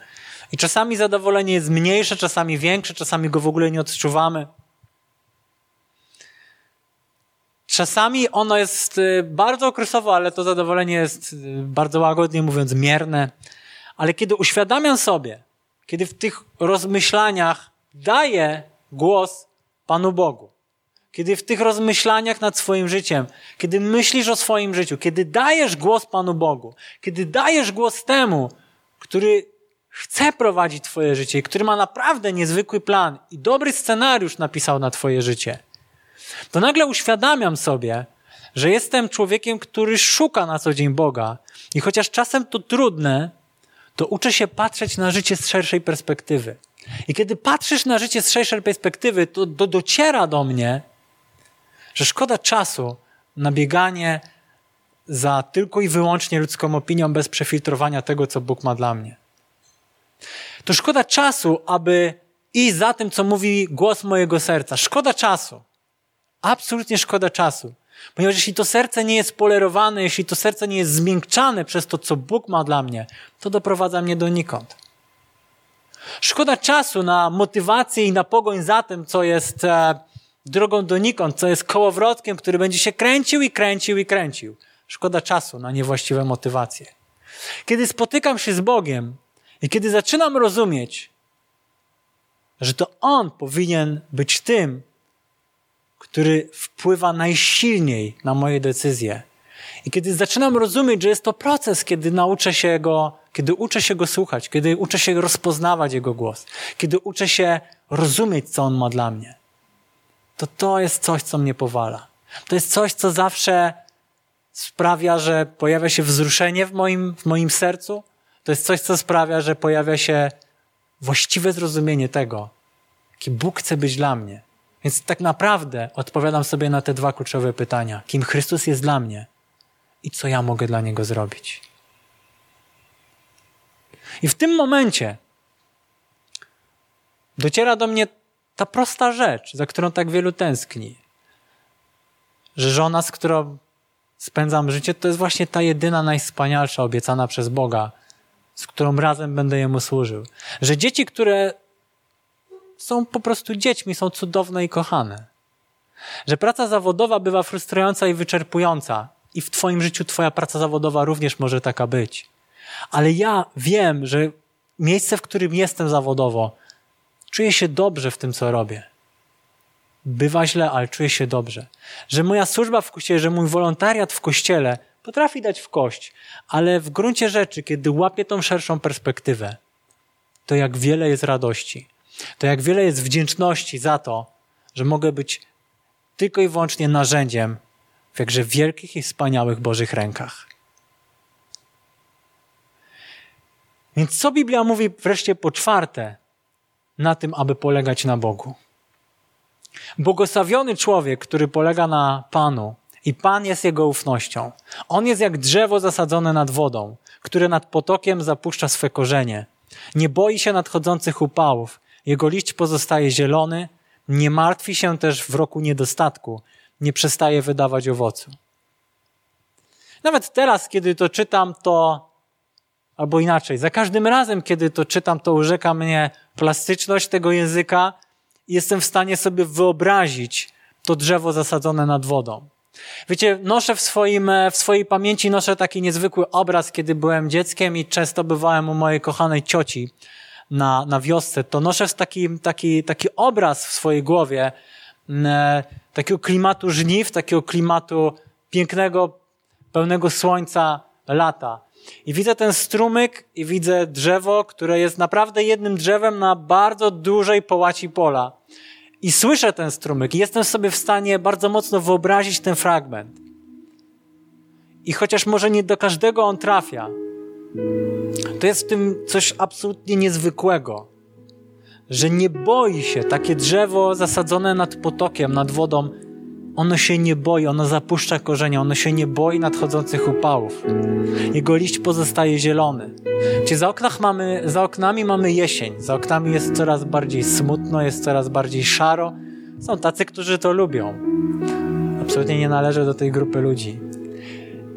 B: I czasami zadowolenie jest mniejsze, czasami większe, czasami go w ogóle nie odczuwamy. Czasami ono jest y, bardzo okresowo, ale to zadowolenie jest y, bardzo łagodnie mówiąc mierne. Ale kiedy uświadamiam sobie, kiedy w tych rozmyślaniach daję głos Panu Bogu, kiedy w tych rozmyślaniach nad swoim życiem, kiedy myślisz o swoim życiu, kiedy dajesz głos Panu Bogu, kiedy dajesz głos temu, który chce prowadzić Twoje życie i który ma naprawdę niezwykły plan i dobry scenariusz napisał na Twoje życie, to nagle uświadamiam sobie, że jestem człowiekiem, który szuka na co dzień Boga i chociaż czasem to trudne, to uczę się patrzeć na życie z szerszej perspektywy. I kiedy patrzysz na życie z szerszej perspektywy, to, to dociera do mnie, że szkoda czasu na bieganie za tylko i wyłącznie ludzką opinią bez przefiltrowania tego, co Bóg ma dla mnie. To szkoda czasu, aby iść za tym, co mówi głos mojego serca. Szkoda czasu. Absolutnie szkoda czasu. Ponieważ jeśli to serce nie jest polerowane, jeśli to serce nie jest zmiękczane przez to, co Bóg ma dla mnie, to doprowadza mnie donikąd. Szkoda czasu na motywację i na pogoń za tym, co jest e, drogą donikąd, co jest kołowrotkiem, który będzie się kręcił i kręcił i kręcił. Szkoda czasu na niewłaściwe motywacje. Kiedy spotykam się z Bogiem i kiedy zaczynam rozumieć, że to On powinien być tym, który wpływa najsilniej na moje decyzje. I kiedy zaczynam rozumieć, że jest to proces, kiedy nauczę się go, kiedy uczę się go słuchać, kiedy uczę się rozpoznawać jego głos, kiedy uczę się rozumieć, co on ma dla mnie, to to jest coś, co mnie powala. To jest coś, co zawsze sprawia, że pojawia się wzruszenie w moim, w moim sercu. To jest coś, co sprawia, że pojawia się właściwe zrozumienie tego, jaki Bóg chce być dla mnie. Więc tak naprawdę odpowiadam sobie na te dwa kluczowe pytania. Kim Chrystus jest dla mnie i co ja mogę dla Niego zrobić. I w tym momencie dociera do mnie ta prosta rzecz, za którą tak wielu tęskni. Że żona, z którą spędzam życie, to jest właśnie ta jedyna, najwspanialsza obiecana przez Boga, z którą razem będę Jemu służył. Że dzieci, które są po prostu dziećmi, są cudowne i kochane. Że praca zawodowa bywa frustrująca i wyczerpująca, i w Twoim życiu Twoja praca zawodowa również może taka być. Ale ja wiem, że miejsce, w którym jestem zawodowo, czuję się dobrze w tym, co robię. Bywa źle, ale czuję się dobrze. Że moja służba w kościele, że mój wolontariat w kościele potrafi dać w kość, ale w gruncie rzeczy, kiedy łapię tą szerszą perspektywę, to jak wiele jest radości, to jak wiele jest wdzięczności za to, że mogę być tylko i wyłącznie narzędziem w jakże wielkich i wspaniałych Bożych rękach. Więc co Biblia mówi wreszcie po czwarte na tym, aby polegać na Bogu? Błogosławiony człowiek, który polega na Panu i Pan jest jego ufnością. On jest jak drzewo zasadzone nad wodą, które nad potokiem zapuszcza swe korzenie. Nie boi się nadchodzących upałów. Jego liść pozostaje zielony, nie martwi się też w roku niedostatku, nie przestaje wydawać owocu. Nawet teraz, kiedy to czytam, to albo inaczej, za każdym razem, kiedy to czytam, to urzeka mnie plastyczność tego języka jestem w stanie sobie wyobrazić to drzewo zasadzone nad wodą. Wiecie, noszę w, swoim, w swojej pamięci noszę taki niezwykły obraz, kiedy byłem dzieckiem i często bywałem u mojej kochanej cioci na, na wiosce. To noszę taki, taki, taki obraz w swojej głowie e, takiego klimatu żniw, takiego klimatu pięknego, pełnego słońca lata. I widzę ten strumyk i widzę drzewo, które jest naprawdę jednym drzewem na bardzo dużej połaci pola. I słyszę ten strumyk i jestem sobie w stanie bardzo mocno wyobrazić ten fragment. I chociaż może nie do każdego on trafia, to jest w tym coś absolutnie niezwykłego, że nie boi się takie drzewo zasadzone nad potokiem, nad wodą, ono się nie boi, ono zapuszcza korzenie, ono się nie boi nadchodzących upałów. Jego liść pozostaje zielony. Gdzie za, oknach mamy, za oknami mamy jesień, za oknami jest coraz bardziej smutno, jest coraz bardziej szaro. Są tacy, którzy to lubią. Absolutnie nie należę do tej grupy ludzi.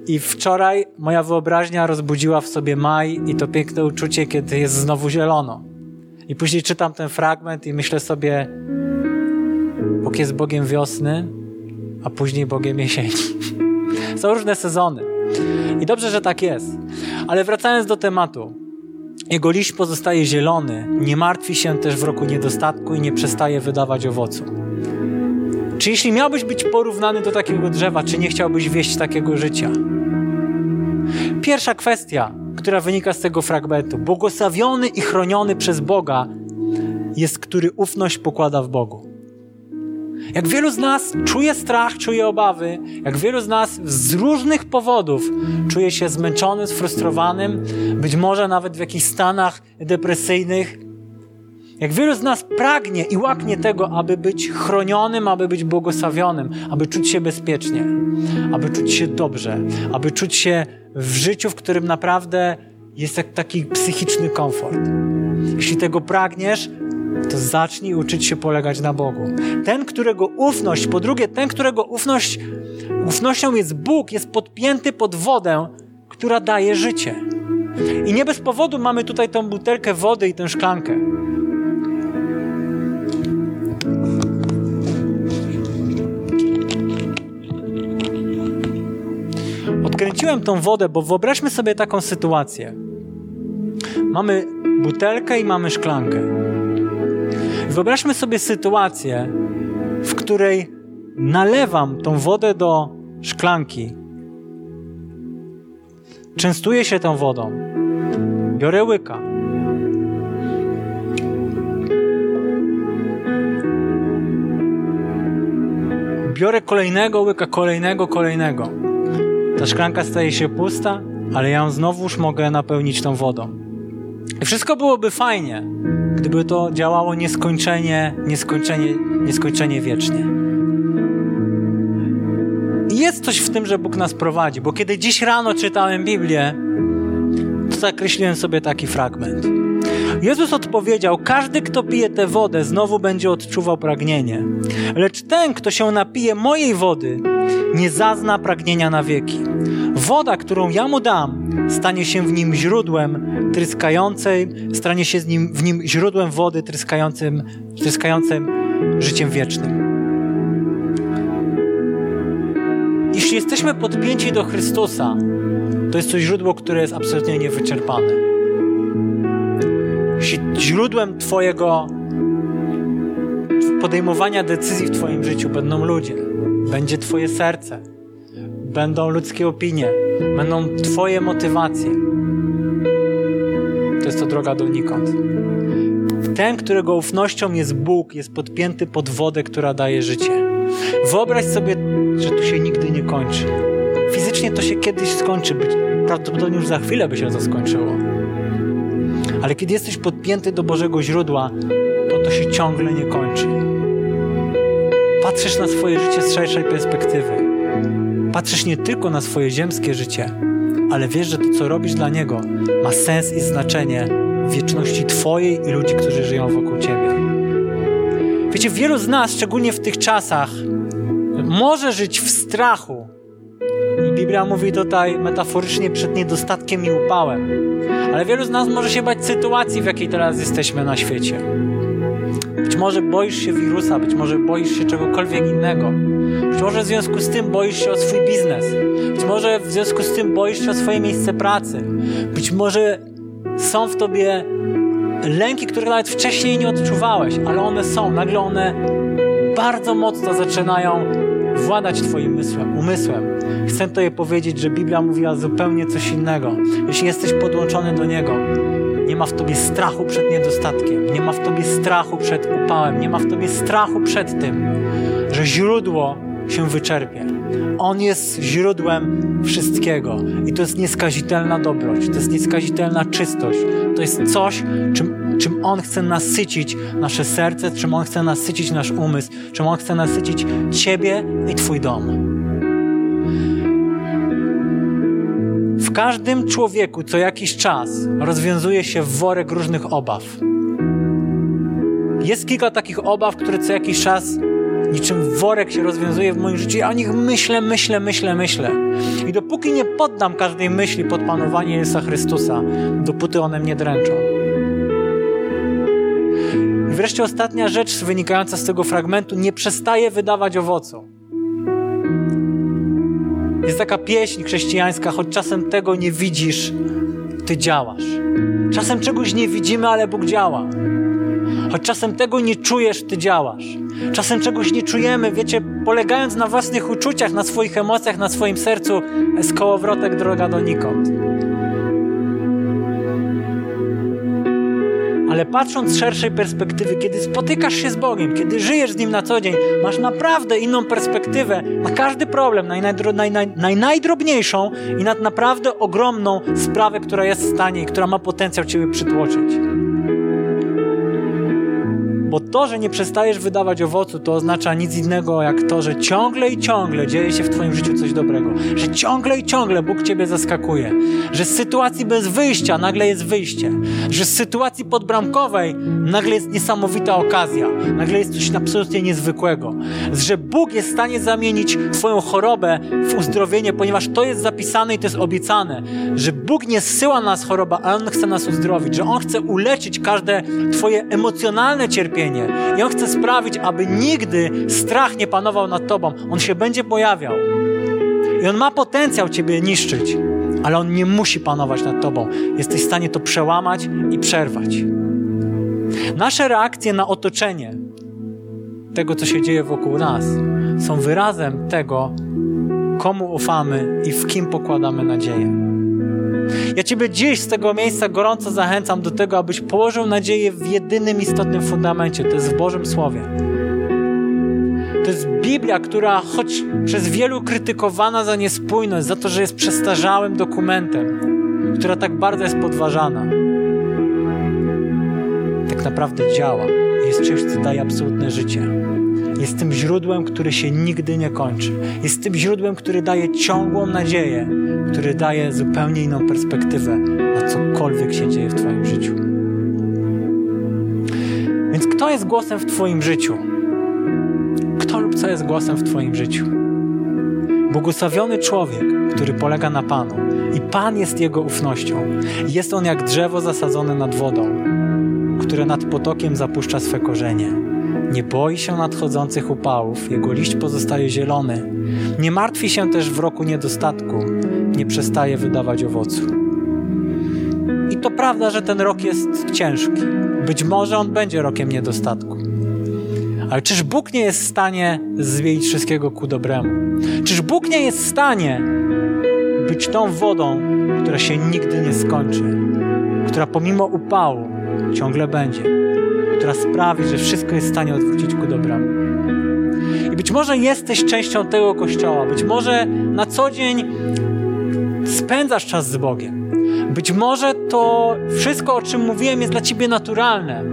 B: I wczoraj moja wyobraźnia rozbudziła w sobie maj i to piękne uczucie, kiedy jest znowu zielono. I później czytam ten fragment i myślę sobie, Bóg jest Bogiem wiosny, a później Bogiem jesieni. [laughs] Są różne sezony. I dobrze, że tak jest. Ale wracając do tematu. Jego liść pozostaje zielony, nie martwi się też w roku niedostatku i nie przestaje wydawać owocu. Czy jeśli miałbyś być porównany do takiego drzewa, czy nie chciałbyś wieść takiego życia? Pierwsza kwestia, która wynika z tego fragmentu. Błogosławiony i chroniony przez Boga jest, który ufność pokłada w Bogu. Jak wielu z nas czuje strach, czuje obawy, jak wielu z nas z różnych powodów czuje się zmęczony, sfrustrowanym, być może nawet w jakichś stanach depresyjnych, jak wielu z nas pragnie i łaknie tego, aby być chronionym, aby być błogosławionym, aby czuć się bezpiecznie, aby czuć się dobrze, aby czuć się w życiu, w którym naprawdę jest taki psychiczny komfort. Jeśli tego pragniesz, to zacznij uczyć się polegać na Bogu. Ten, którego ufność, po drugie, ten, którego ufność, ufnością jest Bóg, jest podpięty pod wodę, która daje życie. I nie bez powodu mamy tutaj tą butelkę wody i tę szklankę. Odkręciłem tą wodę, bo wyobraźmy sobie taką sytuację. Mamy butelkę i mamy szklankę. Wyobraźmy sobie sytuację, w której nalewam tą wodę do szklanki. Częstuję się tą wodą. Biorę łyka. Biorę kolejnego łyka, kolejnego, kolejnego. Ta szklanka staje się pusta, ale ja ją znowuż mogę napełnić tą wodą. I wszystko byłoby fajnie, gdyby to działało nieskończenie, nieskończenie, nieskończenie wiecznie. Jest coś w tym, że Bóg nas prowadzi, bo kiedy dziś rano czytałem Biblię, to zakreśliłem sobie taki fragment. Jezus odpowiedział: Każdy, kto pije tę wodę, znowu będzie odczuwał pragnienie. Lecz ten, kto się napije mojej wody, nie zazna pragnienia na wieki. Woda, którą ja mu dam, stanie się w nim źródłem tryskającej, stanie się nim, w nim źródłem wody tryskającym, tryskającym życiem wiecznym. Jeśli jesteśmy podpięci do Chrystusa, to jest to źródło, które jest absolutnie niewyczerpane. Jeśli źródłem Twojego podejmowania decyzji w Twoim życiu będą ludzie, będzie Twoje serce, będą ludzkie opinie, będą Twoje motywacje, to jest to droga donikąd. Ten, którego ufnością jest Bóg, jest podpięty pod wodę, która daje życie. Wyobraź sobie, że tu się nigdy nie kończy. Fizycznie to się kiedyś skończy, prawdopodobnie już za chwilę by się to skończyło. Ale kiedy jesteś podpięty do Bożego źródła, to to się ciągle nie kończy. Patrzysz na swoje życie z szerszej perspektywy. Patrzysz nie tylko na swoje ziemskie życie, ale wiesz, że to, co robisz dla Niego, ma sens i znaczenie w wieczności Twojej i ludzi, którzy żyją wokół Ciebie. Wiecie, wielu z nas, szczególnie w tych czasach, może żyć w strachu. I Biblia mówi tutaj metaforycznie przed niedostatkiem i upałem. Ale wielu z nas może się bać sytuacji, w jakiej teraz jesteśmy na świecie. Być może boisz się wirusa, być może boisz się czegokolwiek innego. Być może w związku z tym boisz się o swój biznes. Być może w związku z tym boisz się o swoje miejsce pracy. Być może są w tobie lęki, które nawet wcześniej nie odczuwałeś, ale one są. Nagle one bardzo mocno zaczynają władać Twoim umysłem. umysłem. Chcę Tobie powiedzieć, że Biblia mówiła zupełnie coś innego. Jeśli jesteś podłączony do Niego, nie ma w Tobie strachu przed niedostatkiem, nie ma w Tobie strachu przed upałem, nie ma w Tobie strachu przed tym, że źródło się wyczerpie. On jest źródłem wszystkiego i to jest nieskazitelna dobroć, to jest nieskazitelna czystość, to jest coś, czym, czym On chce nasycić nasze serce, czym On chce nasycić nasz umysł, czym On chce nasycić Ciebie i Twój dom. W każdym człowieku co jakiś czas rozwiązuje się worek różnych obaw. Jest kilka takich obaw, które co jakiś czas niczym worek się rozwiązuje w moim życiu. Ja o nich myślę, myślę, myślę, myślę. I dopóki nie poddam każdej myśli pod panowanie Jezusa Chrystusa, dopóty one mnie dręczą. I wreszcie ostatnia rzecz wynikająca z tego fragmentu nie przestaje wydawać owocu. Jest taka pieśń chrześcijańska, choć czasem tego nie widzisz, ty działasz. Czasem czegoś nie widzimy, ale Bóg działa. Choć czasem tego nie czujesz, ty działasz. Czasem czegoś nie czujemy, wiecie, polegając na własnych uczuciach, na swoich emocjach, na swoim sercu, z kołowrotek droga donikąd. Ale patrząc z szerszej perspektywy, kiedy spotykasz się z Bogiem, kiedy żyjesz z Nim na co dzień, masz naprawdę inną perspektywę na każdy problem, na naj, naj, naj, najdrobniejszą i nad naprawdę ogromną sprawę, która jest w stanie i która ma potencjał Ciebie przytłoczyć. Bo to, że nie przestajesz wydawać owocu, to oznacza nic innego jak to, że ciągle i ciągle dzieje się w Twoim życiu coś dobrego. Że ciągle i ciągle Bóg Ciebie zaskakuje. Że z sytuacji bez wyjścia nagle jest wyjście. Że z sytuacji podbramkowej nagle jest niesamowita okazja. Nagle jest coś absolutnie niezwykłego. Że Bóg jest w stanie zamienić Twoją chorobę w uzdrowienie, ponieważ to jest zapisane i to jest obiecane. Że Bóg nie zsyła nas choroba, ale On chce nas uzdrowić. Że On chce uleczyć każde Twoje emocjonalne cierpienie i On chce sprawić, aby nigdy strach nie panował nad Tobą. On się będzie pojawiał. I On ma potencjał Ciebie niszczyć, ale On nie musi panować nad Tobą. Jesteś w stanie to przełamać i przerwać. Nasze reakcje na otoczenie tego, co się dzieje wokół nas, są wyrazem tego, komu ufamy i w kim pokładamy nadzieję. Ja Ciebie dziś z tego miejsca gorąco zachęcam do tego, abyś położył nadzieję w jedynym istotnym fundamencie, to jest w Bożym Słowie. To jest Biblia, która choć przez wielu krytykowana za niespójność, za to, że jest przestarzałym dokumentem, która tak bardzo jest podważana, tak naprawdę działa i jest czymś, co daje absolutne życie. Jest tym źródłem, który się nigdy nie kończy. Jest tym źródłem, który daje ciągłą nadzieję, który daje zupełnie inną perspektywę na cokolwiek się dzieje w Twoim życiu. Więc kto jest głosem w Twoim życiu? Kto lub co jest głosem w Twoim życiu? Błogosławiony człowiek, który polega na Panu i Pan jest jego ufnością. Jest on jak drzewo zasadzone nad wodą, które nad potokiem zapuszcza swe korzenie. Nie boi się nadchodzących upałów, jego liść pozostaje zielony. Nie martwi się też w roku niedostatku, nie przestaje wydawać owocu. I to prawda, że ten rok jest ciężki. Być może on będzie rokiem niedostatku. Ale czyż Bóg nie jest w stanie zmienić wszystkiego ku dobremu? Czyż Bóg nie jest w stanie być tą wodą, która się nigdy nie skończy, która pomimo upału ciągle będzie, która sprawi, że wszystko jest w stanie odwrócić ku dobremu? I być może jesteś częścią tego kościoła, być może na co dzień spędzasz czas z Bogiem. Być może to wszystko, o czym mówiłem, jest dla ciebie naturalne,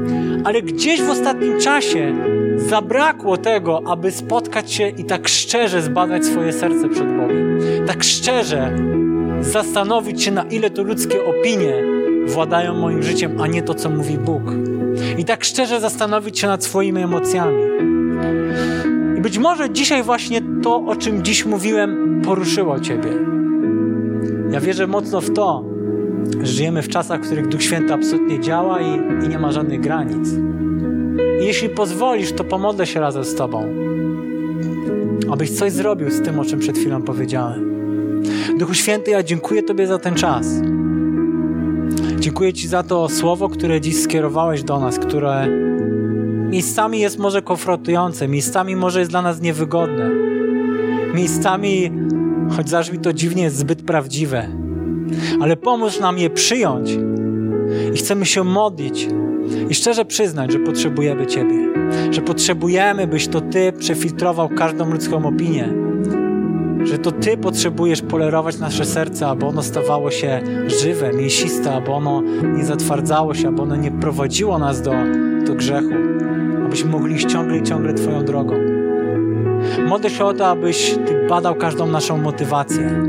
B: ale gdzieś w ostatnim czasie zabrakło tego, aby spotkać się i tak szczerze zbadać swoje serce przed Bogiem. Tak szczerze zastanowić się, na ile to ludzkie opinie władają moim życiem, a nie to, co mówi Bóg. I tak szczerze zastanowić się nad swoimi emocjami. I być może dzisiaj właśnie to, o czym dziś mówiłem, poruszyło Ciebie. Ja wierzę mocno w to, że żyjemy w czasach, w których Duch Święty absolutnie działa i, i nie ma żadnych granic. I jeśli pozwolisz, to pomodlę się razem z Tobą, abyś coś zrobił z tym, o czym przed chwilą powiedziałem. Duchu Święty, ja dziękuję Tobie za ten czas. Dziękuję Ci za to słowo, które dziś skierowałeś do nas, które miejscami jest może konfrontujące, miejscami może jest dla nas niewygodne, miejscami, choć zabrzmi to dziwnie, jest zbyt prawdziwe. Ale pomóż nam je przyjąć i chcemy się modlić i szczerze przyznać, że potrzebujemy Ciebie, że potrzebujemy, byś to Ty przefiltrował każdą ludzką opinię, że to Ty potrzebujesz polerować nasze serce, aby ono stawało się żywe, mięsiste, aby ono nie zatwardzało się, aby ono nie prowadziło nas do, do grzechu, abyśmy mogli iść ciągle i ciągle Twoją drogą. Modlę się o to, abyś Ty badał każdą naszą motywację,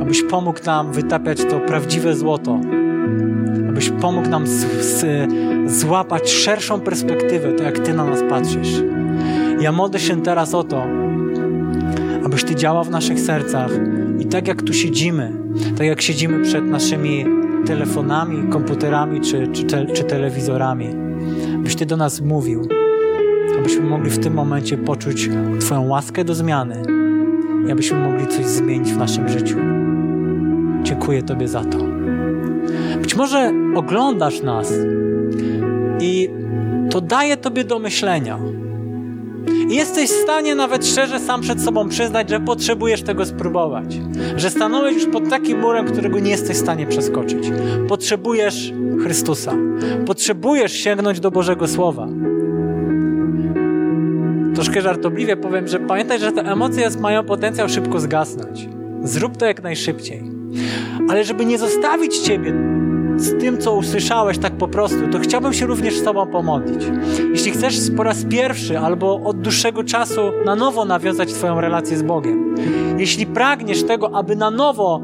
B: abyś pomógł nam wytapiać to prawdziwe złoto, abyś pomógł nam złapać szerszą perspektywę, to jak Ty na nas patrzysz. Ja modlę się teraz o to, abyś Ty działał w naszych sercach i tak jak tu siedzimy, tak jak siedzimy przed naszymi telefonami, komputerami czy, czy, te, czy telewizorami, byś Ty do nas mówił, abyśmy mogli w tym momencie poczuć Twoją łaskę do zmiany i abyśmy mogli coś zmienić w naszym życiu. Dziękuję Tobie za to. Być może oglądasz nas i to daje Tobie do myślenia. I jesteś w stanie nawet szczerze sam przed sobą przyznać, że potrzebujesz tego spróbować. Że stanąłeś już pod takim murem, którego nie jesteś w stanie przeskoczyć. Potrzebujesz Chrystusa. Potrzebujesz sięgnąć do Bożego Słowa. Troszkę żartobliwie powiem, że pamiętaj, że te emocje mają potencjał szybko zgasnąć. Zrób to jak najszybciej. Ale żeby nie zostawić Ciebie z tym, co usłyszałeś tak po prostu, to chciałbym się również z Tobą pomodlić. Jeśli chcesz po raz pierwszy albo od dłuższego czasu na nowo nawiązać Twoją relację z Bogiem, jeśli pragniesz tego, aby na nowo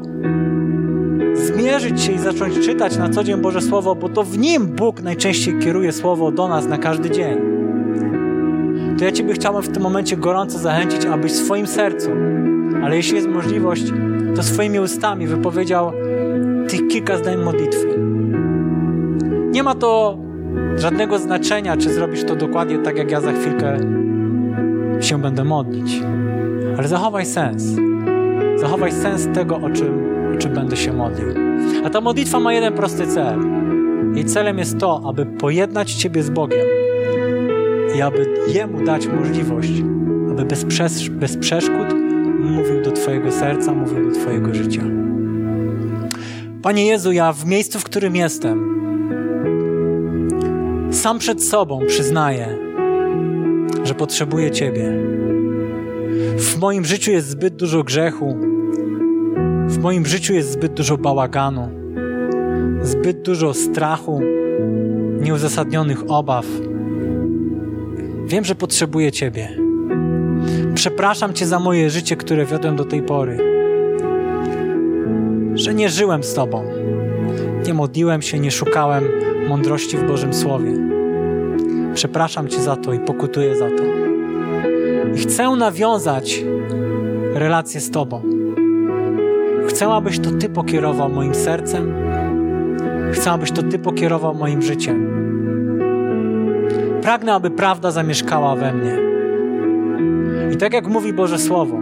B: zmierzyć się i zacząć czytać na co dzień Boże Słowo, bo to w Nim Bóg najczęściej kieruje Słowo do nas na każdy dzień, to ja Ciebie chciałbym w tym momencie gorąco zachęcić, abyś w swoim sercu, ale jeśli jest możliwość, to swoimi ustami wypowiedział tych kilka zdań modlitwy. Nie ma to żadnego znaczenia, czy zrobisz to dokładnie tak, jak ja za chwilkę się będę modlić. Ale zachowaj sens. Zachowaj sens tego, o czym, o czym będę się modlił. A ta modlitwa ma jeden prosty cel. Jej celem jest to, aby pojednać Ciebie z Bogiem i aby Jemu dać możliwość, aby bez, przesz bez przeszkód mówił do Twojego serca, mówił do Twojego życia. Panie Jezu, ja w miejscu, w którym jestem, sam przed sobą przyznaję, że potrzebuję Ciebie. W moim życiu jest zbyt dużo grzechu, w moim życiu jest zbyt dużo bałaganu, zbyt dużo strachu, nieuzasadnionych obaw. Wiem, że potrzebuję Ciebie. Przepraszam Cię za moje życie, które wiodłem do tej pory. Że nie żyłem z Tobą, nie modliłem się, nie szukałem mądrości w Bożym Słowie. Przepraszam Cię za to i pokutuję za to. I chcę nawiązać relację z Tobą. Chcę, abyś to Ty pokierował moim sercem. Chcę, abyś to Ty pokierował moim życiem. Pragnę, aby prawda zamieszkała we mnie. I tak jak mówi Boże Słowo,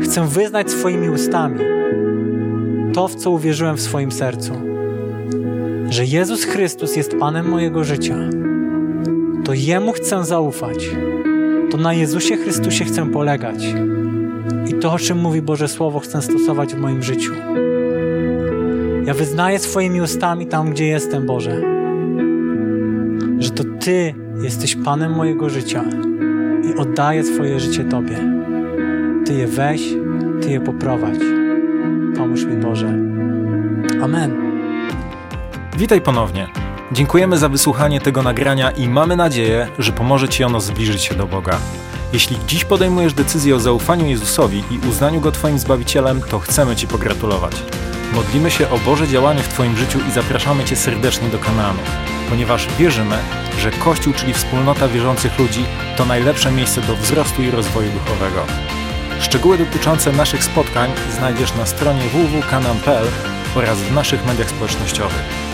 B: chcę wyznać swoimi ustami to, w co uwierzyłem w swoim sercu że Jezus Chrystus jest Panem mojego życia, to Jemu chcę zaufać. To na Jezusie Chrystusie chcę polegać. I to, o czym mówi Boże Słowo, chcę stosować w moim życiu. Ja wyznaję swoimi ustami tam, gdzie jestem, Boże, że to Ty jesteś Panem mojego życia i oddaję swoje życie Tobie. Ty je weź, Ty je poprowadź. Pomóż mi Boże. Amen.
A: Witaj ponownie. Dziękujemy za wysłuchanie tego nagrania i mamy nadzieję, że pomoże Ci ono zbliżyć się do Boga. Jeśli dziś podejmujesz decyzję o zaufaniu Jezusowi i uznaniu Go Twoim Zbawicielem, to chcemy Ci pogratulować. Modlimy się o Boże działanie w Twoim życiu i zapraszamy Cię serdecznie do Kanaanu, ponieważ wierzymy, że Kościół, czyli wspólnota wierzących ludzi, to najlepsze miejsce do wzrostu i rozwoju duchowego. Szczegóły dotyczące naszych spotkań znajdziesz na stronie www.kanan.pl oraz w naszych mediach społecznościowych.